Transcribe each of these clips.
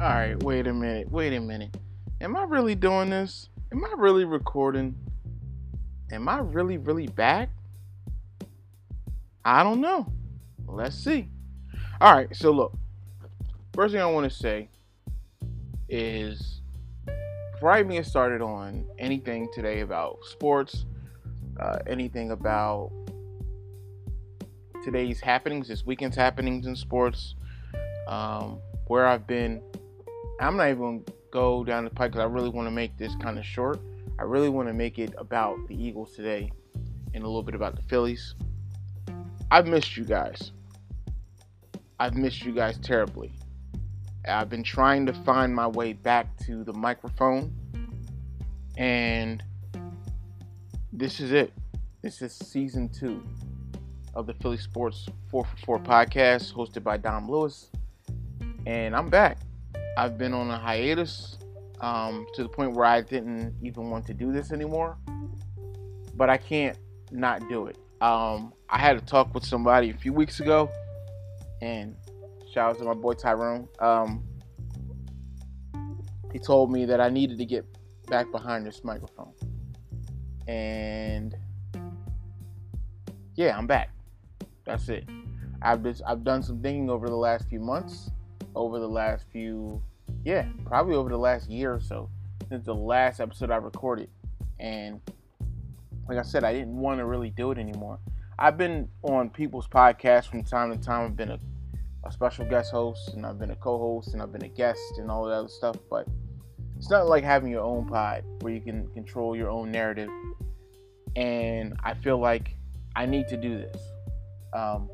All right, wait a minute. Wait a minute. Am I really doing this? Am I really recording? Am I really, really back? I don't know. Let's see. All right, so look. First thing I want to say is before I get started on anything today about sports, uh, anything about today's happenings, this weekend's happenings in sports, um, where I've been. I'm not even going to go down the pipe because I really want to make this kind of short. I really want to make it about the Eagles today and a little bit about the Phillies. I've missed you guys. I've missed you guys terribly. I've been trying to find my way back to the microphone, and this is it. This is season two of the Philly Sports 4 for 4 podcast hosted by Dom Lewis. And I'm back. I've been on a hiatus um, to the point where I didn't even want to do this anymore. But I can't not do it. Um, I had a talk with somebody a few weeks ago, and shout out to my boy Tyrone. Um, he told me that I needed to get back behind this microphone. And yeah, I'm back. That's it. I've just I've done some thinking over the last few months, over the last few, yeah, probably over the last year or so since the last episode I recorded, and like I said, I didn't want to really do it anymore. I've been on people's podcasts from time to time. I've been a, a special guest host, and I've been a co-host, and I've been a guest, and all that other stuff. But it's not like having your own pod where you can control your own narrative. And I feel like I need to do this. Um,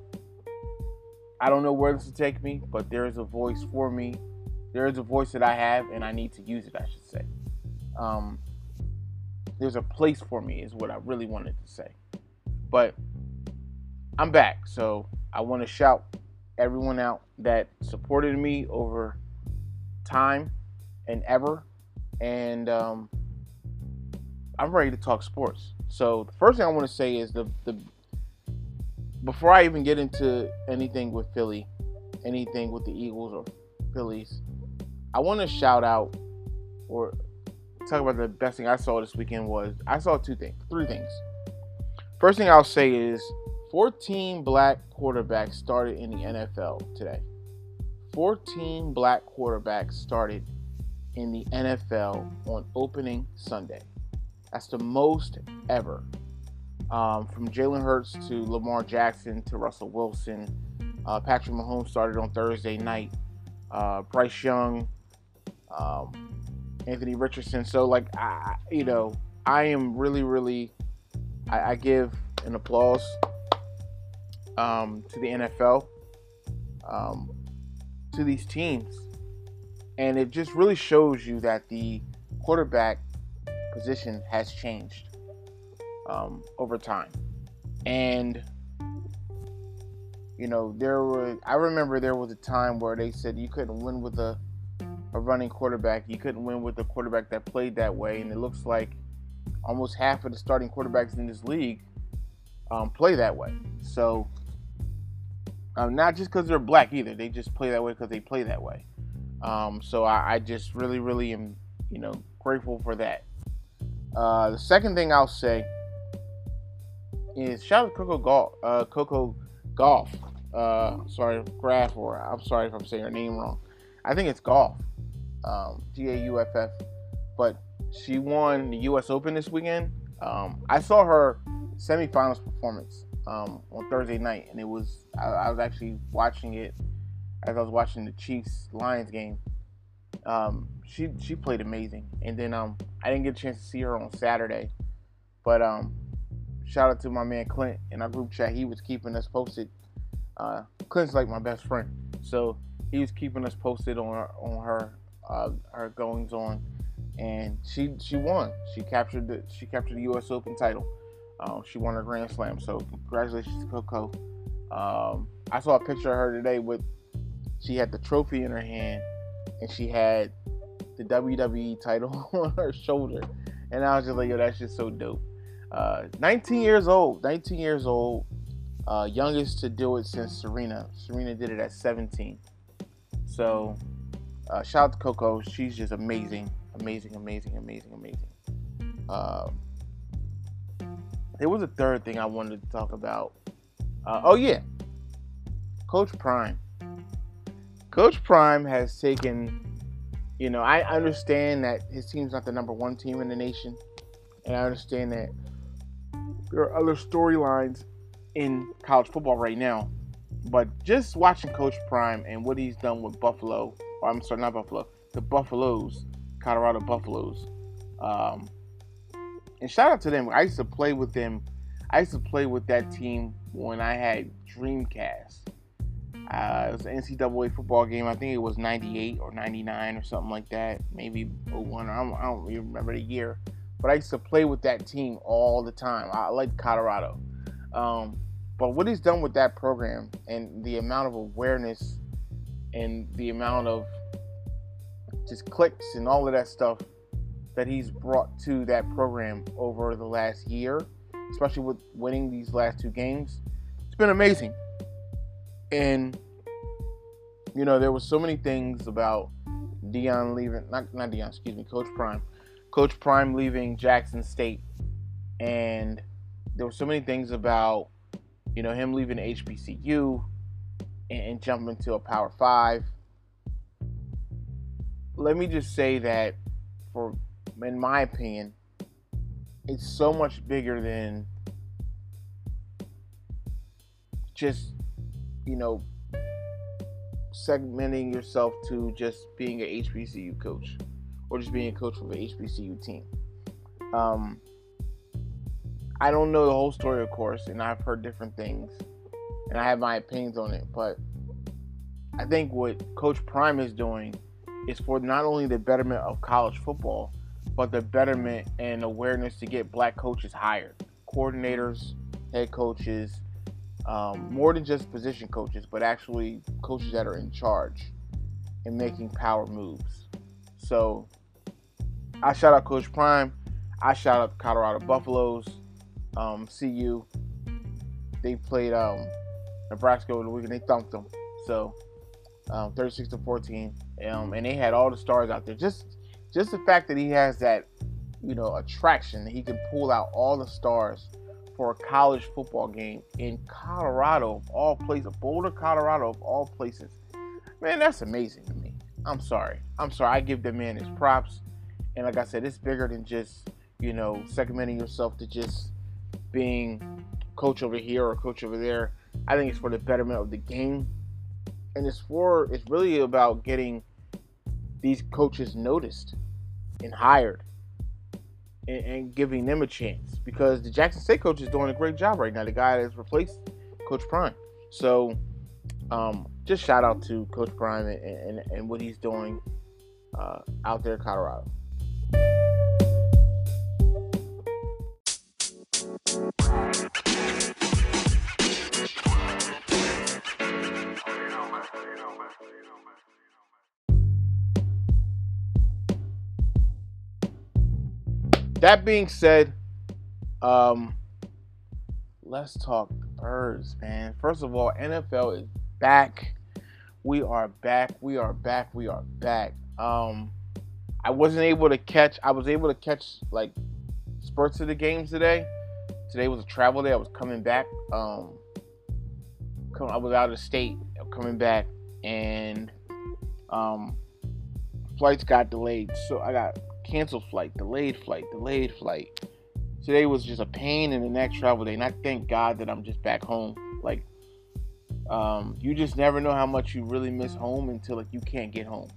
I don't know where this will take me, but there is a voice for me. There is a voice that I have, and I need to use it, I should say. Um, there's a place for me, is what I really wanted to say. But I'm back, so I want to shout everyone out that supported me over time and ever. And um, I'm ready to talk sports. So the first thing I want to say is the the before I even get into anything with Philly, anything with the Eagles or Phillies, I want to shout out or talk about the best thing I saw this weekend was I saw two things, three things. First thing I'll say is 14 black quarterbacks started in the NFL today. 14 black quarterbacks started in the NFL on opening Sunday. That's the most ever um, from Jalen Hurts to Lamar Jackson to Russell Wilson. Uh, Patrick Mahomes started on Thursday night. Uh, Bryce Young, um, Anthony Richardson. So, like, I, you know, I am really, really, I, I give an applause um, to the NFL, um, to these teams. And it just really shows you that the quarterback position has changed um, over time. And you know, there were I remember there was a time where they said you couldn't win with a a running quarterback. You couldn't win with a quarterback that played that way, and it looks like almost half of the starting quarterbacks in this league um, play that way. So, um, not just because they're black either; they just play that way because they play that way. Um, so I, I, just really, really am, you know, grateful for that. Uh, the second thing I'll say is shout out to Coco Gauff. Uh, Coco Gauff. Uh, sorry, Graf, or I'm sorry if I'm saying her name wrong. I think it's Gauff. Um, G A U F F. But she won the U.S. Open this weekend. Um, I saw her semifinals performance um, on Thursday night, and it was I, I, was actually watching it as I was watching the Chiefs Lions game. Um, she she played amazing, and then um, I didn't get a chance to see her on Saturday, but um, shout out to my man Clint in our group chat. He was keeping us posted. Uh, Clint's like my best friend, so he was keeping us posted on her, on her uh, her goings on, and she she won. She captured the she captured the U.S. Open title. Uh, she won her Grand Slam. So congratulations to Coco. Um, I saw a picture of her today with she had the trophy in her hand, and she had the WWE title on her shoulder, and I was just like, yo, that's just so dope. Uh, 19 years old. 19 years old. Uh, youngest to do it since Serena. Serena did it at 17. So Uh, shout out to Coco. She's just amazing, amazing, amazing, amazing, amazing. Uh, there was a third thing I wanted to talk about. Uh, oh yeah, Coach Prime. Coach Prime has taken. You know, I understand that his team's not the number one team in the nation, and I understand that there are other storylines in college football right now. But just watching Coach Prime and what he's done with Buffalo, or I'm sorry, not Buffalo, the Buffaloes, Colorado Buffaloes. Um, and shout out to them. I used to play with them. I used to play with that team when I had Dreamcast. Uh, it was an NCAA football game. I think it was 98 or 99 or something like that. Maybe 01. I don't, I don't remember the year. But I used to play with that team all the time. I like Colorado. Um, but what he's done with that program and the amount of awareness and the amount of just clicks and all of that stuff that he's brought to that program over the last year, especially with winning these last two games, it's been amazing. And you know, there were so many things about Deion leaving, not not Deion, excuse me, Coach Prime, Coach Prime leaving Jackson State, and there were so many things about you know, him leaving HBCU and, and jumping to a Power Five. Let me just say that, for in my opinion, it's so much bigger than just, you know, segmenting yourself to just being an HBCU coach or just being a coach of an HBCU team. Um, I don't know the whole story, of course, and I've heard different things, and I have my opinions on it. But I think what Coach Prime is doing is for not only the betterment of college football, but the betterment and awareness to get black coaches hired, coordinators, head coaches, um, more than just position coaches, but actually coaches that are in charge and making power moves. So I shout out Coach Prime. I shout out Colorado Buffaloes um, CU. They played um, Nebraska over the weekend. They thumped them. So um, 36 to 14. Um, and they had all the stars out there. Just just the fact that he has that, you know, attraction that he can pull out all the stars for a college football game in Colorado of all places, Boulder, Colorado of all places. Man, that's amazing to me. I'm sorry. I'm sorry. I give the man his props. And like I said, it's bigger than just, you know, segmenting yourself to just being coach over here or coach over there. I think it's for the betterment of the game. And it's for it's really about getting these coaches noticed and hired and, and giving them a chance because the Jackson State coach is doing a great job right now. The guy that's replaced Coach Prime. So um, just shout out to Coach Prime and, and, and what he's doing uh, out there in Colorado. That being said, um, let's talk birds, man. First of all, NFL is back. We are back. We are back. We are back. Um, I wasn't able to catch. I was able to catch like spurts of the games today. Today was a travel day. I was coming back. Um, I was out of state, coming back, and um, flights got delayed. So I got canceled flight, delayed flight, delayed flight. Today was just a pain in the neck travel day, and I thank God that I'm just back home. Like, um, you just never know how much you really miss home until like you can't get home.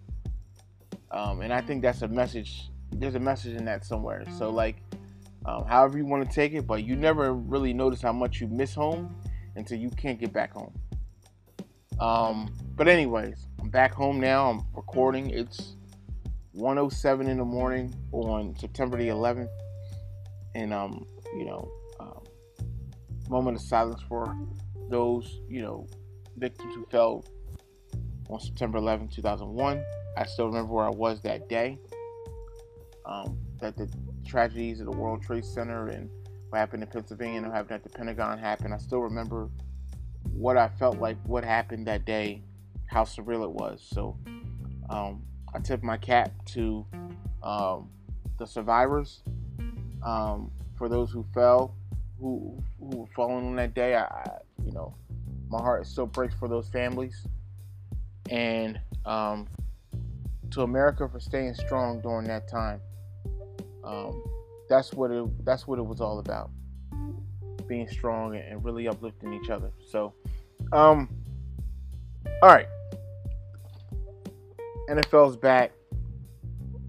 Um, and I think that's a message. There's a message in that somewhere. So like, um, however you want to take it, but you never really notice how much you miss home until you can't get back home. Um, but anyways, I'm back home now. I'm recording. It's 107 in the morning on September the 11th, and um, you know, um, moment of silence for those you know victims who fell on September 11, 2001. I still remember where I was that day. Um, that the tragedies of the World Trade Center and what happened in Pennsylvania and what happened at the Pentagon happened. I still remember what I felt like, what happened that day, how surreal it was. So, um, I tip my cap to um, the survivors. Um, for those who fell, who who were fallen on that day, I, I, you know my heart still breaks for those families. And um, to America for staying strong during that time. Um, that's what it that's what it was all about. Being strong and really uplifting each other. So, um, all right. NFL's back.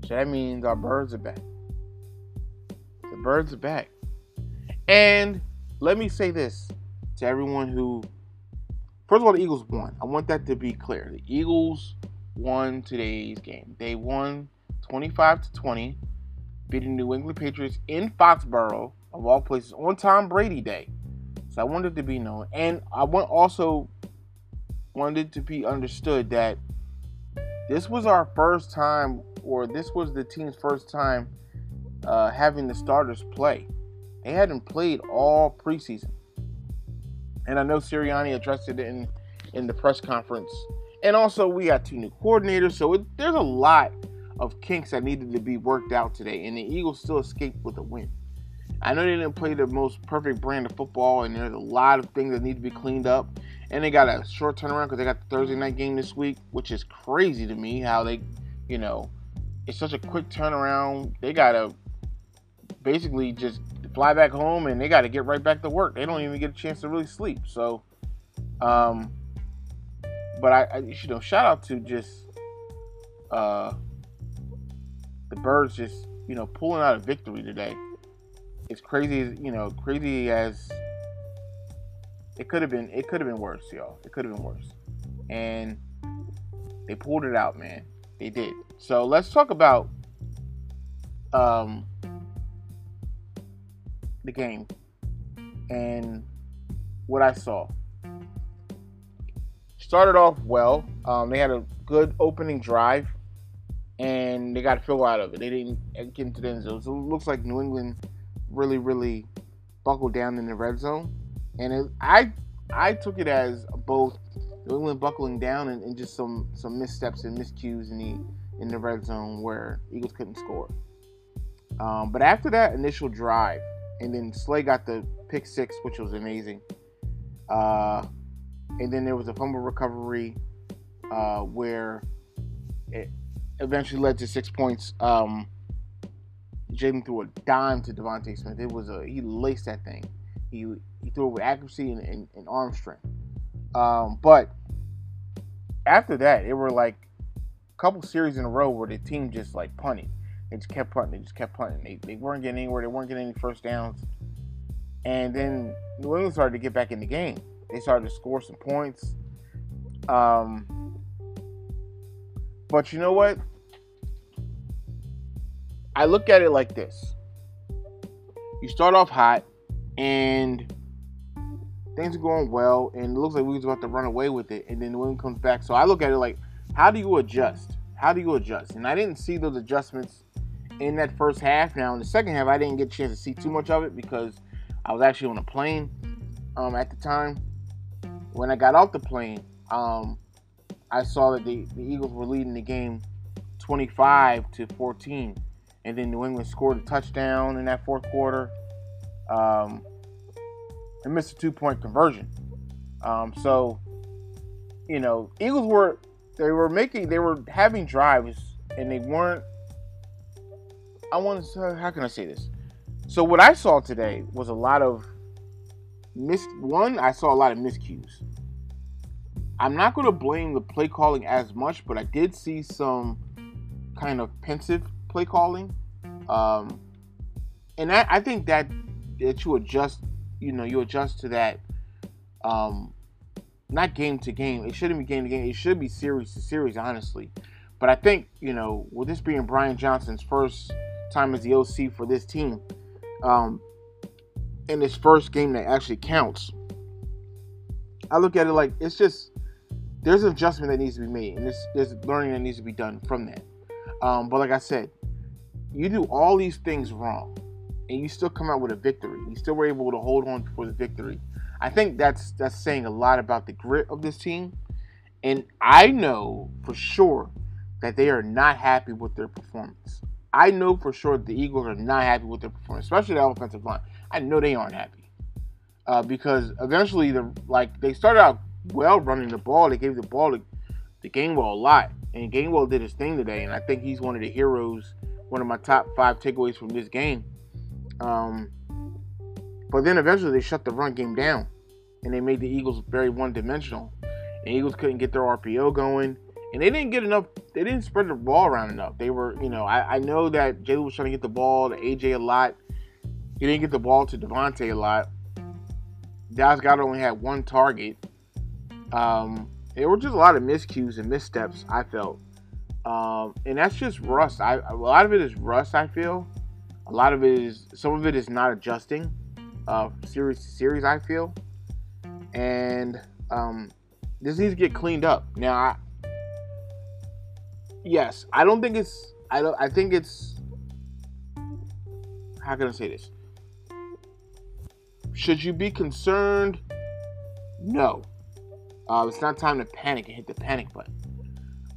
So that means our birds are back. The birds are back. And let me say this to everyone who First of all, the Eagles won. I want that to be clear. The Eagles won today's game. They won 25 to 20, beating New England Patriots in Foxborough, of all places, on Tom Brady Day. So I wanted to be known, and I want also wanted to be understood that this was our first time, or this was the team's first time uh, having the starters play. They hadn't played all preseason, and I know Sirianni addressed it in in the press conference and also, we got two new coordinators, so it, there's a lot of kinks that needed to be worked out today, and the Eagles still escaped with a win. I know they didn't play the most perfect brand of football, and there's a lot of things that need to be cleaned up. And they got a short turnaround because they got the Thursday night game this week, which is crazy to me how they, you know, it's such a quick turnaround. They got to basically just fly back home and they got to get right back to work. They don't even get a chance to really sleep. So, um, but I, I, you know, shout out to just uh, the birds just you know pulling out a victory today. It's crazy, as you know, crazy as it could have been. It could have been worse, y'all. It could have been worse, and they pulled it out, man. They did. So let's talk about um, the game and what I saw started off well. Um, they had a good opening drive, and they got a fill out of it. They didn't get into the end zone. So it looks like New England really, really buckled down in the red zone. And it, I, I took it as both New England buckling down and, and, just some some missteps and miscues in the in the red zone where Eagles couldn't score. Um, but after that initial drive, and then Slay got the pick six, which was amazing. Uh, and then there was a fumble recovery uh, where it eventually led to six points. Um, Jalen threw a dime to DeVonta Smith. It was a he laced that thing. He he threw it with accuracy and, and, and arm strength. Um, but after that, it were like a couple series in a row where the team just like punted. They just kept punting. They just kept punting. They, they weren't getting anywhere. They weren't getting any first downs. And then New England started to get back in the game. They started to score some points. Um, but you know what? I look at it like this. You start off hot and things are going well and it looks like we was about to run away with it and then the wind comes back. So I look at it like how do you adjust? How do you adjust? And I didn't see those adjustments in that first half. Now in the second half I didn't get a chance to see too much of it because I was actually on a plane um, at the time when I got off the plane, um, I saw that the, the Eagles were leading the game 25 to 14, and then New England scored a touchdown in that fourth quarter, um, and missed a two-point conversion. Um, so, you know, Eagles were they were making they were having drives, and they weren't. I want to say how can I say this? So what I saw today was a lot of missed one. I saw a lot of miscues. I'm not going to blame the play calling as much, but I did see some kind of pensive play calling, um, and I, I think that that you adjust, you know, you adjust to that. Um, not game to game. It shouldn't be game to game. It should be series to series, honestly. But I think you know, with this being Brian Johnson's first time as the OC for this team, um, in his first game that actually counts. I look at it like it's just there's an adjustment that needs to be made, and there's, there's learning that needs to be done from that. Um, but like I said, you do all these things wrong, and you still come out with a victory. You still were able to hold on for the victory. I think that's that's saying a lot about the grit of this team. And I know for sure that they are not happy with their performance. I know for sure the Eagles are not happy with their performance, especially the offensive line. I know they aren't happy uh, because eventually the like they started out well running the ball. They gave the ball to, to Gainwell a lot, and Gainwell did his thing today, and I think he's one of the heroes. One of my top five takeaways from this game. Um, but then eventually they shut the run game down, and they made the Eagles very one-dimensional. The Eagles couldn't get their RPO going and they didn't get enough. They didn't spread the ball around enough. They were, you know, I, I know that Jalen was trying to get the ball to AJ a lot. He didn't get the ball to DeVonta a lot. Dallas Goedert only had one target. Um, there were just a lot of miscues and missteps. I felt, um, and that's just rust. I a lot of it is rust. I feel a lot of it is some of it is not adjusting, uh, series to series. I feel, and um, this needs to get cleaned up. Now, I, yes, I don't think it's. I don't. I think it's. How can I say this? Should you be concerned? No. Uh, it's not time to panic and hit the panic button.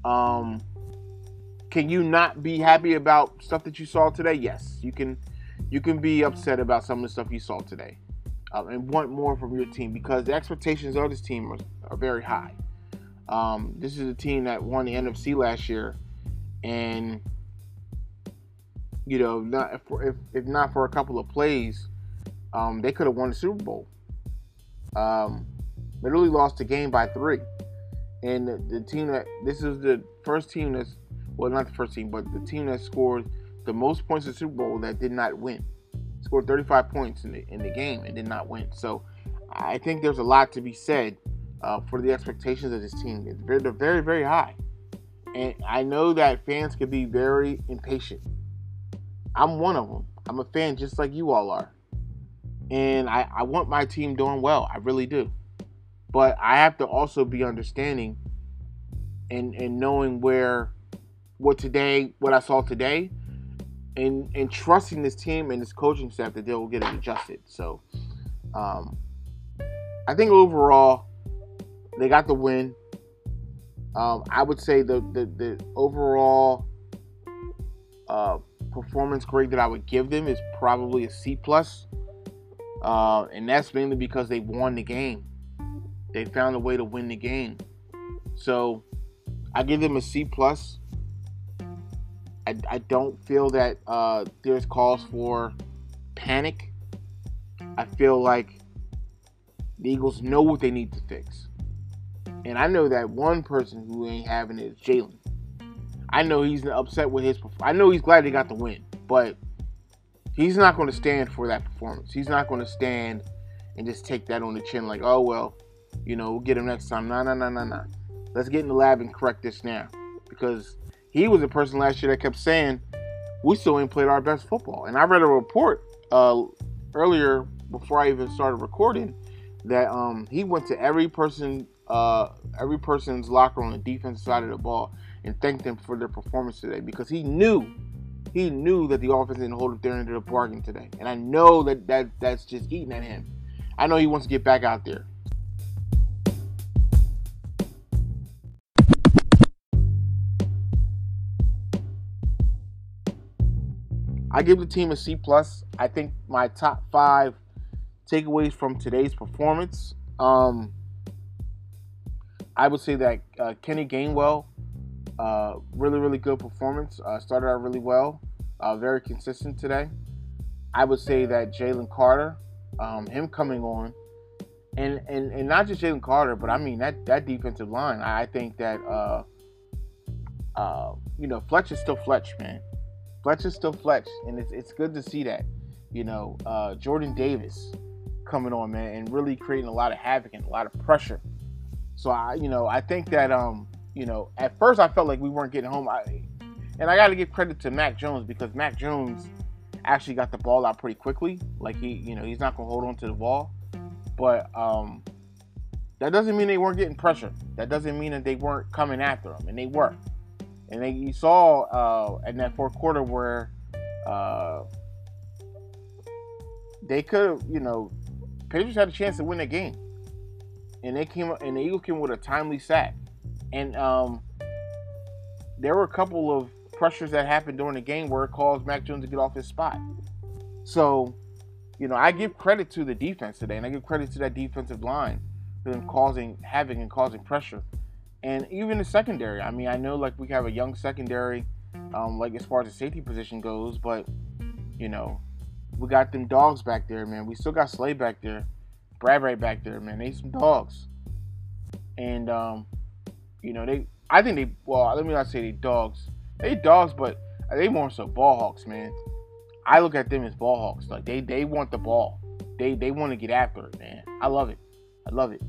Um, can you not be happy about stuff that you saw today? Yes, you can. You can be upset about some of the stuff you saw today, um, and want more from your team because the expectations of this team are, are very high. Um, this is a team that won the NFC last year, and you know, not if, if not for a couple of plays, um, they could have won the Super Bowl. Um, literally lost the game by three, and the, the team that this is the first team that's well, not the first team, but the team that scored the most points in the Super Bowl that did not win. Scored 35 points in the in the game and did not win. So I think there's a lot to be said uh, for the expectations of this team. Very, they're very, very high. And I know that fans can be very impatient. I'm one of them. I'm a fan just like you all are. And I, I want my team doing well. I really do. But I have to also be understanding and, and knowing where what today, what I saw today, and and trusting this team and this coaching staff that they will get it adjusted. So um, I think overall they got the win. Um, I would say the the, the overall uh, performance grade that I would give them is probably a C plus, uh, and that's mainly because they won the game. They found a way to win the game, so I give them a C plus. I, I don't feel that uh, there's calls for panic. I feel like the Eagles know what they need to fix. And I know that one person who ain't having it is Jalen. I know he's upset with his. I know he's glad they got the win, but he's not going to stand for that performance. He's not going to stand and just take that on the chin like, oh well, you know, we'll get him next time. No, no, no, no, no. Let's get in the lab and correct this now, because he was a person last year that kept saying we still ain't played our best football. And I read a report uh, earlier before I even started recording that um, he went to every person uh, every person's locker on the defensive side of the ball and thanked them for their performance today because he knew he knew that the offense didn't hold up their end of the bargain today. And I know that, that that's just eating at him. I know he wants to get back out there. I give the team a C plus. I think my top five takeaways from today's performance. Um, I would say that uh, Kenny Gainwell, uh, really, really good performance. Uh, started out really well, uh, very consistent today. I would say that Jalen Carter, um, him coming on, and, and and not just Jalen Carter, but I mean that that defensive line. I think that uh, uh, you know Fletch is still Fletch, man. Fletch is still Fletch, and it's it's good to see that. You know, Jordan Davis coming on, man, and really creating a lot of havoc and a lot of pressure so I, you know, I think that um, you know, at first I felt like we weren't getting home. I, and I got to give credit to Mac Jones because Mac Jones actually got the ball out pretty quickly. Like he, you know, he's not gonna hold on to the ball, but um, that doesn't mean they weren't getting pressure. That doesn't mean that they weren't coming after him, and they were. And they, you saw uh, in that fourth quarter where uh, they could, you know, Patriots had a chance to win the game and they came and the Eagles came with a timely sack, and um, there were a couple of pressures that happened during the game where it caused Mac Jones to get off his spot. So, you know, I give credit to the defense today, and I give credit to that defensive line for them causing havoc and causing pressure. And even the secondary. I mean, I know like we have a young secondary, um, like as far as the safety position goes, but you know, we got them dogs back there, man. We still got Slay back there, Bradberry back there, man. They some dogs. And um, you know, they I think they well, let me not say they dogs. They dogs, but they more so ball hawks, man. I look at them as ball hawks. Like they they want the ball. They they want to get after it, man. I love it. I love it.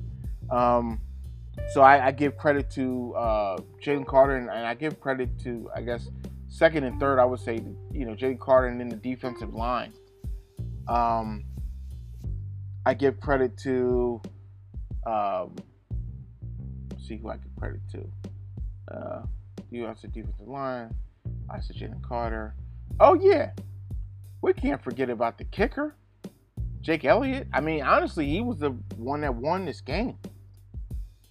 Um, so I, I give credit to uh, Jalen Carter, and, and, I give credit to I guess second and third. I would say you know Jalen Carter and then the defensive line. Um, I give credit to um, see who I give credit to. Uh, the defensive line. I said Jalen Carter. Oh yeah, we can't forget about the kicker, Jake Elliott. I mean, honestly, he was the one that won this game.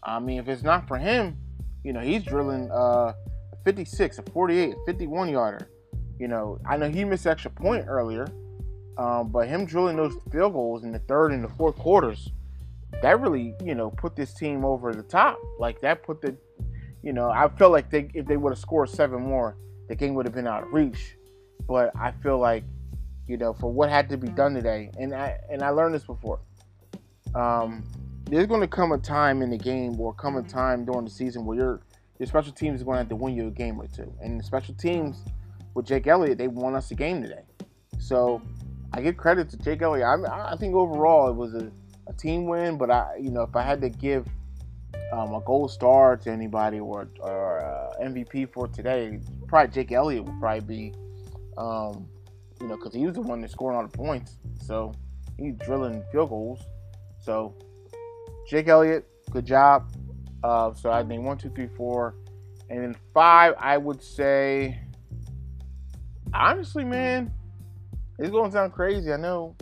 I mean, if it's not for him, you know, he's drilling uh, 56, a 48, a 51 yarder. You know, I know he missed extra point earlier, um, but him drilling those field goals in the third and the fourth quarters, that really, you know, put this team over the top. Like that put the, you know, I felt like they if they would have scored seven more, the game would have been out of reach. But I feel like, you know, for what had to be done today, and I and I learned this before. Um, there's going to come a time in the game or come a time during the season where your your special teams is going to have to win you a game or two. And the special teams with Jake Elliott, they won us a game today. So I give credit to Jake Elliott. I, I think overall it was a, a, team win, but I, you know, if I had to give um, a gold star to anybody or, or uh, MVP for today, probably Jake Elliott would probably be, um, you know, because he was the one that scored all the points. So he's drilling field goals. So Jake Elliott, good job. Uh, so I think one, two, three, four, and then five. I would say, honestly, man, it's going to sound crazy. I know.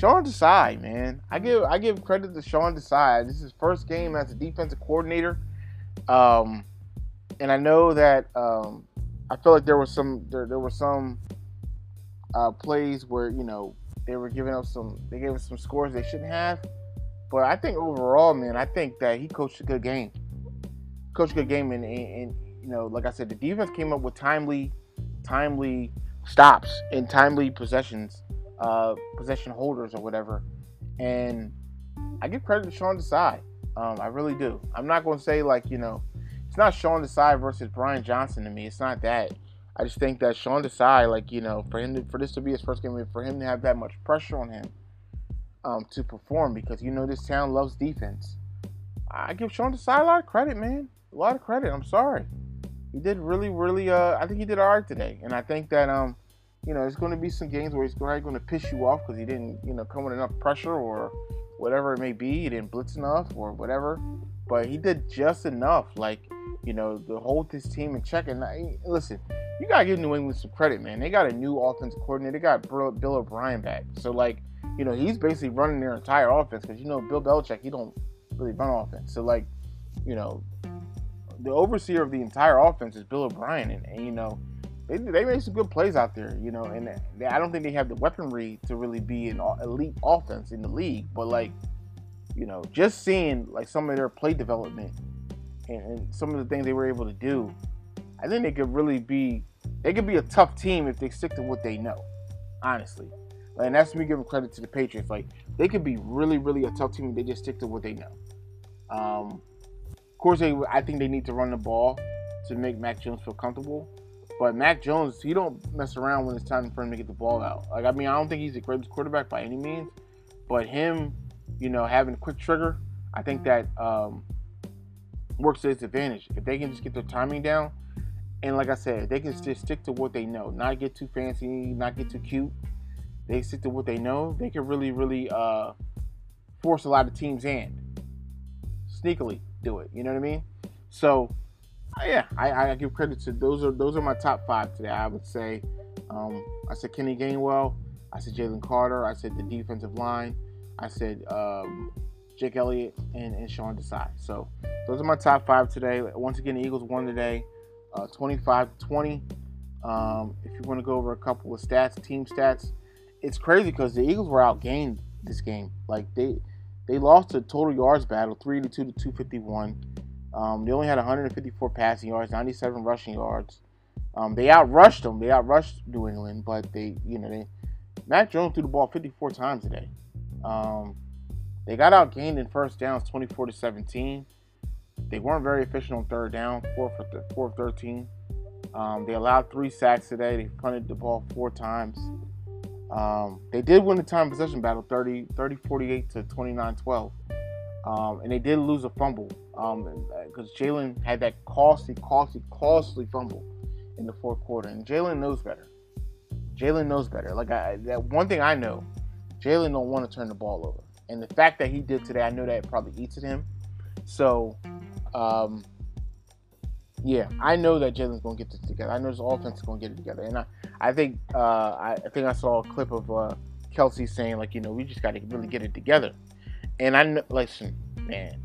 Sean Desai, man, I give I give credit to Sean Desai. This is his first game as a defensive coordinator, um, and I know that um, I feel like there was some there, there were some uh, plays where you know they were giving up some they gave us some scores they shouldn't have. But I think overall, man, I think that he coached a good game. Coached a good game, and, and, and you know, like I said, the defense came up with timely, timely stops and timely possessions, uh, possession holders or whatever. And I give credit to Sean Desai. Um, I really do. I'm not going to say like you know, it's not Sean Desai versus Brian Johnson to me. It's not that. I just think that Sean Desai, like you know, for him to, for this to be his first game, for him to have that much pressure on him, um, to perform because you know this town loves defense. I give Sean Desai a lot of credit, man. A lot of credit. I'm sorry. He did really, really. Uh, I think he did all right today, and I think that um, you know, there's going to be some games where he's probably going to piss you off because he didn't, you know, come with enough pressure or whatever it may be. He didn't blitz enough or whatever, but he did just enough, like you know, to hold this team in check. And I, listen, you gotta give New England some credit, man. They got a new offensive coordinator. They got Bill O'Brien back, so like you know, he's basically running their entire offense because you know Bill Belichick, he don't really run offense. So like, you know, the overseer of the entire offense is Bill O'Brien, and, and you know, they they made some good plays out there, you know, and they, I don't think they have the weaponry to really be an elite offense in the league, but like, you know, just seeing like some of their play development and, and some of the things they were able to do, I think they could really be they could be a tough team if they stick to what they know, honestly. And that's me giving credit to the Patriots. Like they could be really, really a tough team. If they just stick to what they know. Um, of course, they, I think they need to run the ball to make Mac Jones feel comfortable. But Mac Jones, he don't mess around when it's time for him to get the ball out. Like I mean, I don't think he's the greatest quarterback by any means, but him, you know, having a quick trigger, I think that um, works to his advantage. If they can just get their timing down, and like I said, they can just stick to what they know, not get too fancy, not get too cute, they stick to what they know, they can really, really uh, force a lot of teams' hand. Sneakily do it. You know what I mean? So yeah, I, I, give credit to those are those are my top five today. I would say um, I said Kenny Gainwell, I said Jalen Carter, I said the defensive line, I said um, Jake Elliott, and, and Sean Desai. So those are my top five today. Once again, the Eagles won today, uh, 25 to 20. Um, if you want to go over a couple of stats, team stats, it's crazy because the Eagles were outgained this game. Like they they lost a total yards battle, 382 to 251. Um, they only had 154 passing yards, 97 rushing yards. Um, they outrushed them. They outrushed New England, but they, you know, they Mac Jones threw the ball 54 times today. Um, they got outgained in first downs, 24 to 17. They weren't very efficient on third down, four for th- four of 13. Um, they allowed three sacks today. They punted the ball four times. Um, they did win the time possession battle 30, 30 48 to 29 12. Um, and they did lose a fumble because um, Jalen had that costly, costly, costly fumble in the fourth quarter. And Jalen knows better. Jalen knows better. Like I, that one thing I know, Jalen don't want to turn the ball over. And the fact that he did today, I know that probably eats at him. So, um, yeah, I know that Jalen's going to get this together. I know this offense is going to get it together. And I, I think, uh, I, I, think I saw a clip of uh, Kelce saying like, you know, we just got to really get it together. And I know, listen, man,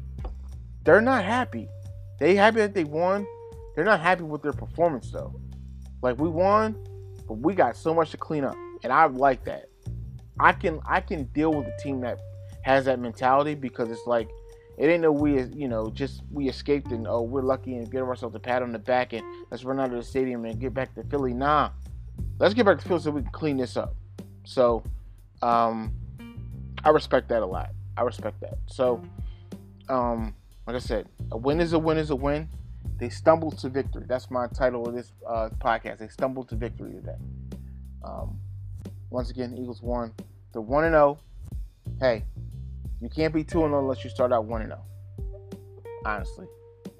they're not happy. They happy that they won. They're not happy with their performance though. Like we won, but we got so much to clean up, and I like that. I can I can deal with a team that has that mentality because it's like it ain't no we you know just we escaped and oh we're lucky and give ourselves a pat on the back and let's run out of the stadium and get back to Philly. Nah, let's get back to Philly so we can clean this up. So um, I respect that a lot. I respect that. So, um, like I said, a win is a win is a win. They stumbled to victory. That's my title of this uh, podcast. They stumbled to victory today. Um, once again, Eagles won. They're one and zero. Oh. Hey, you can't be two and zero oh unless you start out one and zero. Honestly,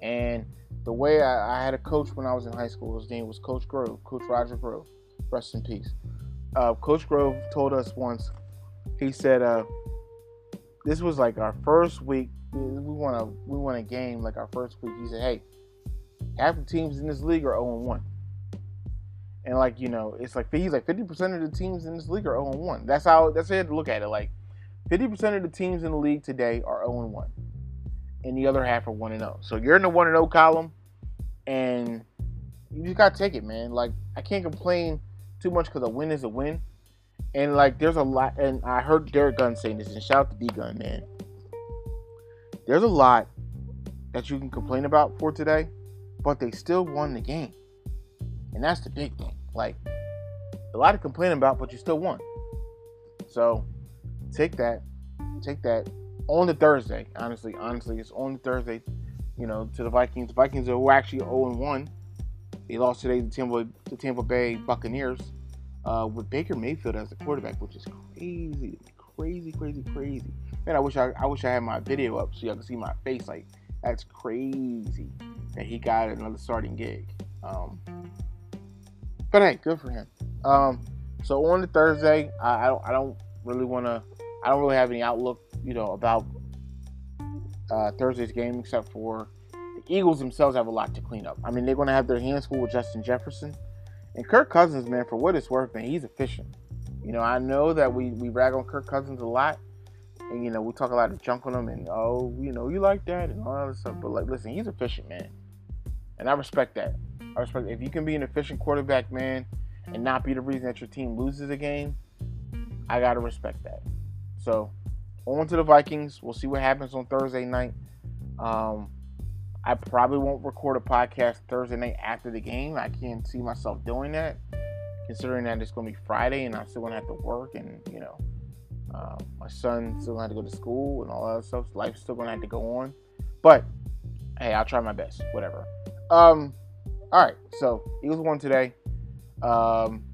and the way I, I, had a coach when I was in high school, his name was Coach Grove, Coach Roger Grove. Rest in peace. Uh, coach Grove told us once. He said, uh, this was like our first week. We won a we won a game like our first week. He said, "Hey, half the teams in this league are 0 1." And like you know, it's like he's like 50 percent of the teams in this league are 0 1. That's how that's how you have to look at it. Like 50 percent of the teams in the league today are 0 1, and the other half are 1 0. So you're in the 1 0 column, and you just gotta take it, man. Like I can't complain too much because a win is a win. And like, there's a lot, and I heard Derrick Gunn saying this, and shout out to D Gun, man. There's a lot that you can complain about for today, but they still won the game, and that's the big thing. Like, a lot to complain about, but you still won. So, take that, take that on the Thursday. Honestly, honestly, it's on the Thursday. You know, to the Vikings. The Vikings are actually 0 1. They lost today to Tampa, to Tampa Bay Buccaneers uh, with Baker Mayfield as the quarterback, which is crazy, crazy, crazy, crazy. Man, I wish I, I wish I had my video up so y'all can see my face. Like that's crazy that he got another starting gig. Um, but hey, good for him. Um, so on the Thursday, I, I don't, I don't really want to, I don't really have any outlook, you know, about uh, Thursday's game except for the Eagles themselves have a lot to clean up. I mean, they're going to have their hands full with Justin Jefferson. And Kirk Cousins, man, for what it's worth, man, he's efficient. You know, I know that we, we rag on Kirk Cousins a lot. And, you know, we talk a lot of junk on him and, oh, you know, you like that and all that stuff. But, like, listen, he's efficient, man. And I respect that. I respect If you can be an efficient quarterback, man, and not be the reason that your team loses a game, I got to respect that. So, on to the Vikings. We'll see what happens on Thursday night. Um, I probably won't record a podcast Thursday night after the game. I can't see myself doing that, considering that it's going to be Friday and I'm still going to have to work and, you know, uh, my son still going to have to go to school and all that stuff. Life's still going to have to go on. But, hey, I'll try my best. Whatever. Um, all right. So, Eagles won today. Um,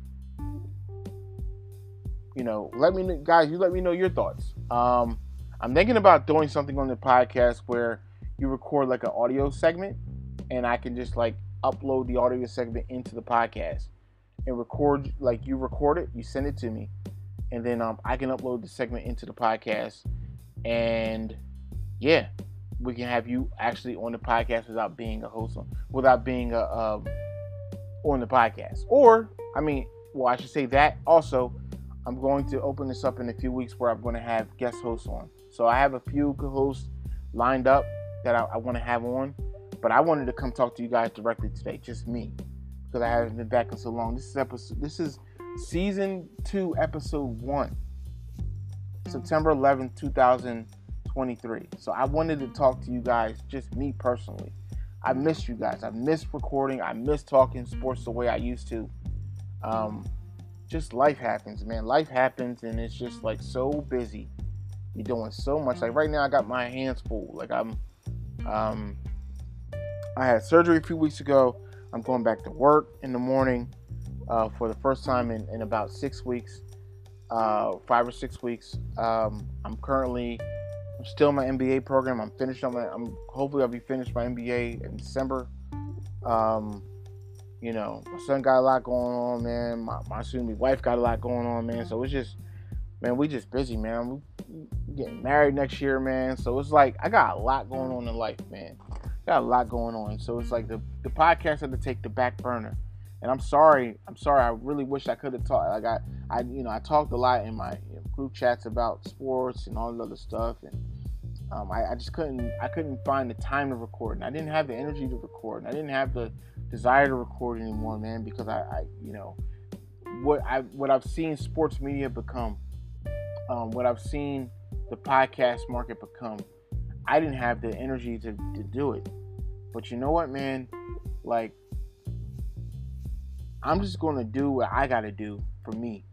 you know, let me, guys, you let me know your thoughts. Um, I'm thinking about doing something on the podcast where you record like an audio segment, and I can just like upload the audio segment into the podcast and record like you record it, you send it to me, and then um, I can upload the segment into the podcast, and yeah, we can have you actually on the podcast without being a host, on, without being a um, on the podcast. Or I mean, well, I should say that also. I'm going to open this up in a few weeks where I'm going to have guest hosts on. So I have a few co-hosts lined up that I, I want to have on, but I wanted to come talk to you guys directly today, just me, because I haven't been back in so long. This is episode. This is season two, episode one, September 11th, 2023. So I wanted to talk to you guys, just me personally. I miss you guys. I miss recording. I miss talking sports the way I used to. Um, just life happens, man. Life happens, and it's just like so busy. You're doing so much. Like right now, I got my hands full. Like I'm, um, I had surgery a few weeks ago. I'm going back to work in the morning uh, for the first time in, in about six weeks, uh, five or six weeks. Um, I'm currently I'm still in my MBA program. I'm finished on my. I'm hopefully I'll be finished my MBA in December. Um, you know, my son got a lot going on, man. My my soon be wife got a lot going on, man. So it's just, man, we just busy, man. We getting married next year, man. So it's like I got a lot going on in life, man. Got a lot going on. So it's like the the podcast had to take the back burner. And I'm sorry. I'm sorry. I really wish I could have talked. Like I, I, you know, I talked a lot in my group chats about sports and all the other stuff, and um, I, I, just couldn't. I couldn't find the time to record, and I didn't have the energy to record, and I didn't have the desire to record anymore, man, because I, I you know, what I what I've seen sports media become, um, what I've seen the podcast market become. I didn't have the energy to, to do it. But you know what, man? Like, I'm just going to do what I got to do for me.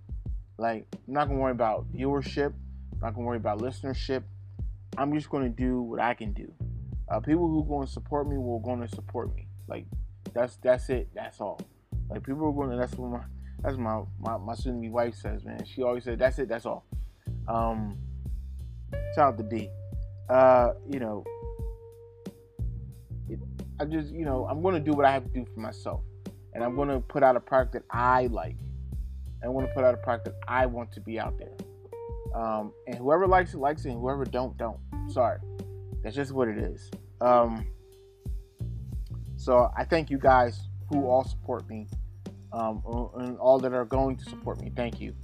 Like, I'm not going to worry about viewership. I'm not going to worry about listenership. I'm just going to do what I can do. Uh, people who going to support me will going to support me. Like, that's that's it. That's all. Like people are going to. That's what my that's my my my soon-to-be wife says, man. She always said, "That's it. That's all." Um, shout out to D. Uh, you know, I just you know I'm going to do what I have to do for myself, and I'm going to put out a product that I like. And I want to put out a product that I want to be out there. Um, and whoever likes it likes it, and whoever don't don't. Sorry, that's just what it is. Um, so I thank you guys who all support me um, and all that are going to support me. Thank you.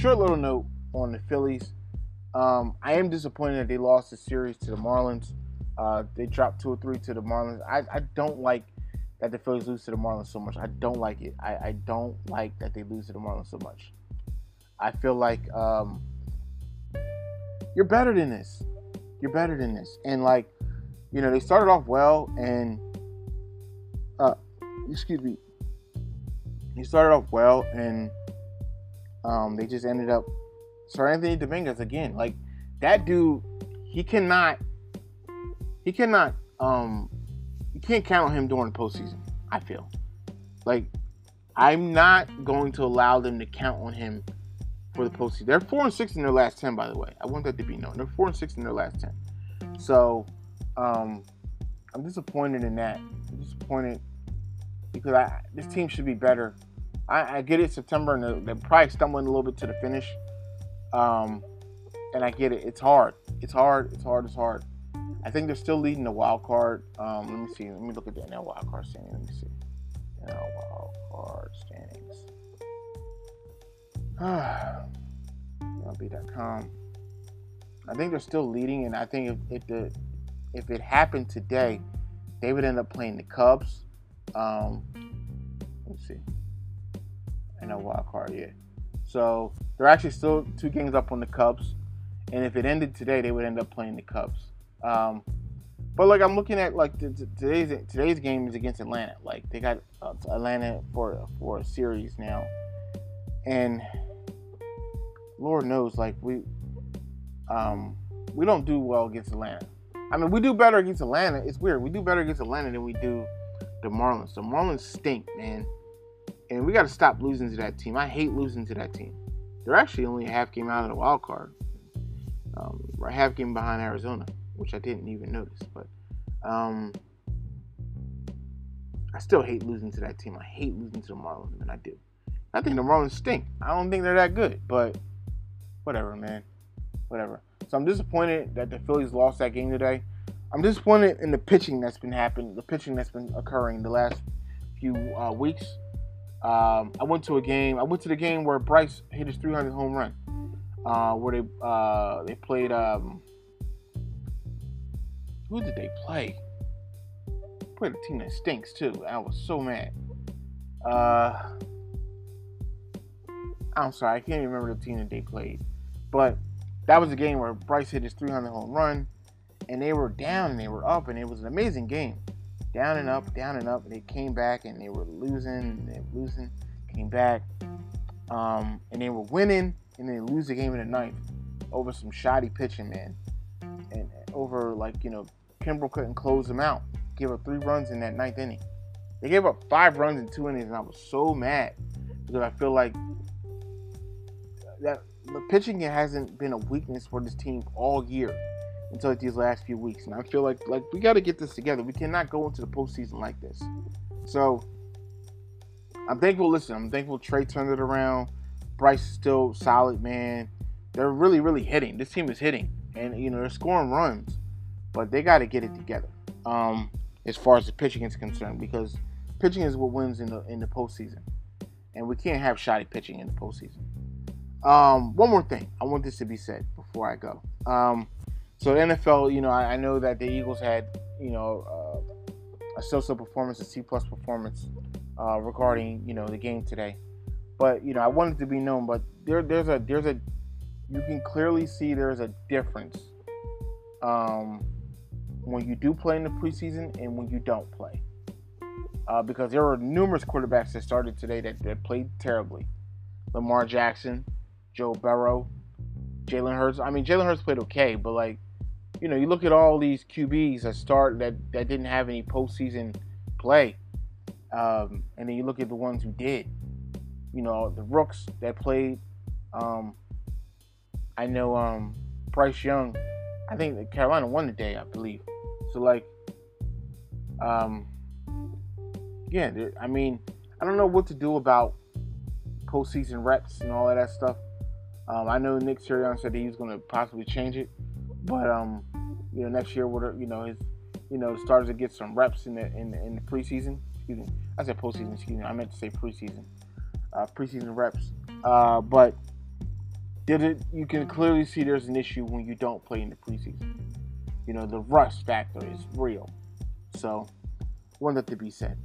Short little note on the Phillies. Um, I am disappointed that they lost the series to the Marlins. Uh, they dropped two or three to the Marlins. I, I don't like that the Phillies lose to the Marlins so much. I don't like it. I, I don't like that they lose to the Marlins so much. I feel like um, you're better than this. You're better than this. And like, you know, they started off well, and uh, excuse me, he started off well, and um, they just ended up. Seranthony Dominguez again, like that dude, he cannot, he cannot, um, you can't count on him during the postseason. I feel like I'm not going to allow them to count on him for the postseason. They're four and six in their last ten, by the way. I want that to be known. They're four and six in their last ten. So um, I'm disappointed in that. I'm disappointed because I, this team should be better. I, I get it, September, and they're, they're, probably stumbling a little bit to the finish. Um, and I get it. It's hard. It's hard. It's hard. It's hard. I think they're still leading the wild card. Um, let me see. Let me look at the NL wild card standing. Let me see. NL wild card standings. MLB.com. I think they're still leading, and I think if, if the if it happened today, they would end up playing the Cubs. Um, let's see. I know wild card, yeah. So they're actually still two games up on the Cubs, and if it ended today, they would end up playing the Cubs. Um, but like I'm looking at like the, the, today's today's game is against Atlanta. Like they got uh, Atlanta for for a series now, and Lord knows, like we, um, we don't do well against Atlanta. I mean, we do better against Atlanta. It's weird. We do better against Atlanta than we do the Marlins. The Marlins stink, man, and we got to stop losing to that team. I hate losing to that team. They're actually only a half game out of the wild card. Um, half game behind Arizona, which I didn't even notice. But um, I still hate losing to that team. I hate losing to the Marlins, and I do. I think the Marlins stink. I don't think they're that good, but whatever, man. Whatever. So I'm disappointed that the Phillies lost that game today. I'm disappointed in the pitching that's been happening, the pitching that's been occurring the last few uh, weeks. Um, I went to a game. I went to the game where Bryce hit his 300 home run, uh, where they uh, they played. Um, who did they play? Played a team that stinks too. I was so mad. Uh, I'm sorry, I can't remember the team that they played, but that was a game where Bryce hit his 300 home run, and they were down and they were up, and it was an amazing game. Down and up, down and up. They came back and they were losing, they were losing, came back, um, and they were winning, and they lose the game in the ninth over some shoddy pitching, man, and over like you know, Kimbrel couldn't close them out. Gave up three runs in that ninth inning. They gave up five runs in two innings, and I was so mad because I feel like that the pitching hasn't been a weakness for this team all year until like these last few weeks. And I feel like like we got to get this together. We cannot go into the postseason like this. So I'm thankful. Listen, I'm thankful Trea turned it around. Bryce is still solid, man. They're really, really hitting. This team is hitting, and you know they're scoring runs, but they got to get it together. Um, as far as the pitching is concerned, because pitching is what wins in the in the postseason, and we can't have shoddy pitching in the postseason. Um, one more thing, I want this to be said before I go. Um, so NFL, you know, I, I, know that the Eagles had, you know, uh, a so-so performance, a C plus performance uh, regarding, you know, the game today. But you know, I wanted to be known. But there, there's a, there's a, you can clearly see there's a difference um, when you do play in the preseason and when you don't play. Uh, because there were numerous quarterbacks that started today that, that played terribly. Lamar Jackson, Joe Burrow, Jalen Hurts. I mean, Jalen Hurts played okay, but like, you know, you look at all these QBs that start that that didn't have any postseason play, um, and then you look at the ones who did. You know, the rooks that played. Um, I know um, Bryce Young. I think Carolina won the day, I believe. So like, um, yeah, I mean, I don't know what to do about postseason reps and all of that stuff. Um, I know Nick Sirianni said he was going to possibly change it, but um, you know, next year, what you know, his you know starters to get some reps in the in in the preseason. Excuse me, I said postseason. Excuse me, I meant to say preseason. Uh, preseason reps, uh, but did it? You can clearly see there's an issue when you don't play in the preseason. You know, the rust factor is real. So, one wanted to be said.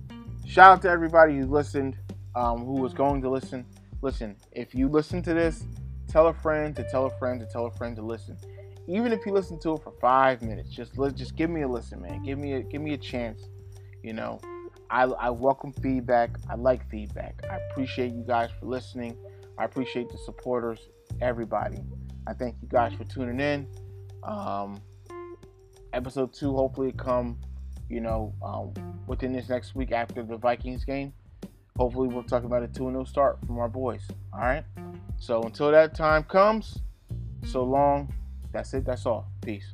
Shout out to everybody who listened, um, who was going to listen. Listen, if you listen to this tell a friend to tell a friend to tell a friend to listen. Even if you listen to it for five minutes, just just give me a listen, man. Give me a give me a chance. You know, I, I welcome feedback. I like feedback. I appreciate you guys for listening. I appreciate the supporters, everybody. I thank you guys for tuning in. Um, episode two hopefully come, you know, um, within this next week after the Vikings game. Hopefully, we'll talk about a 2 0 start from our boys. All right. So until that time comes, so long. That's it. That's all. Peace.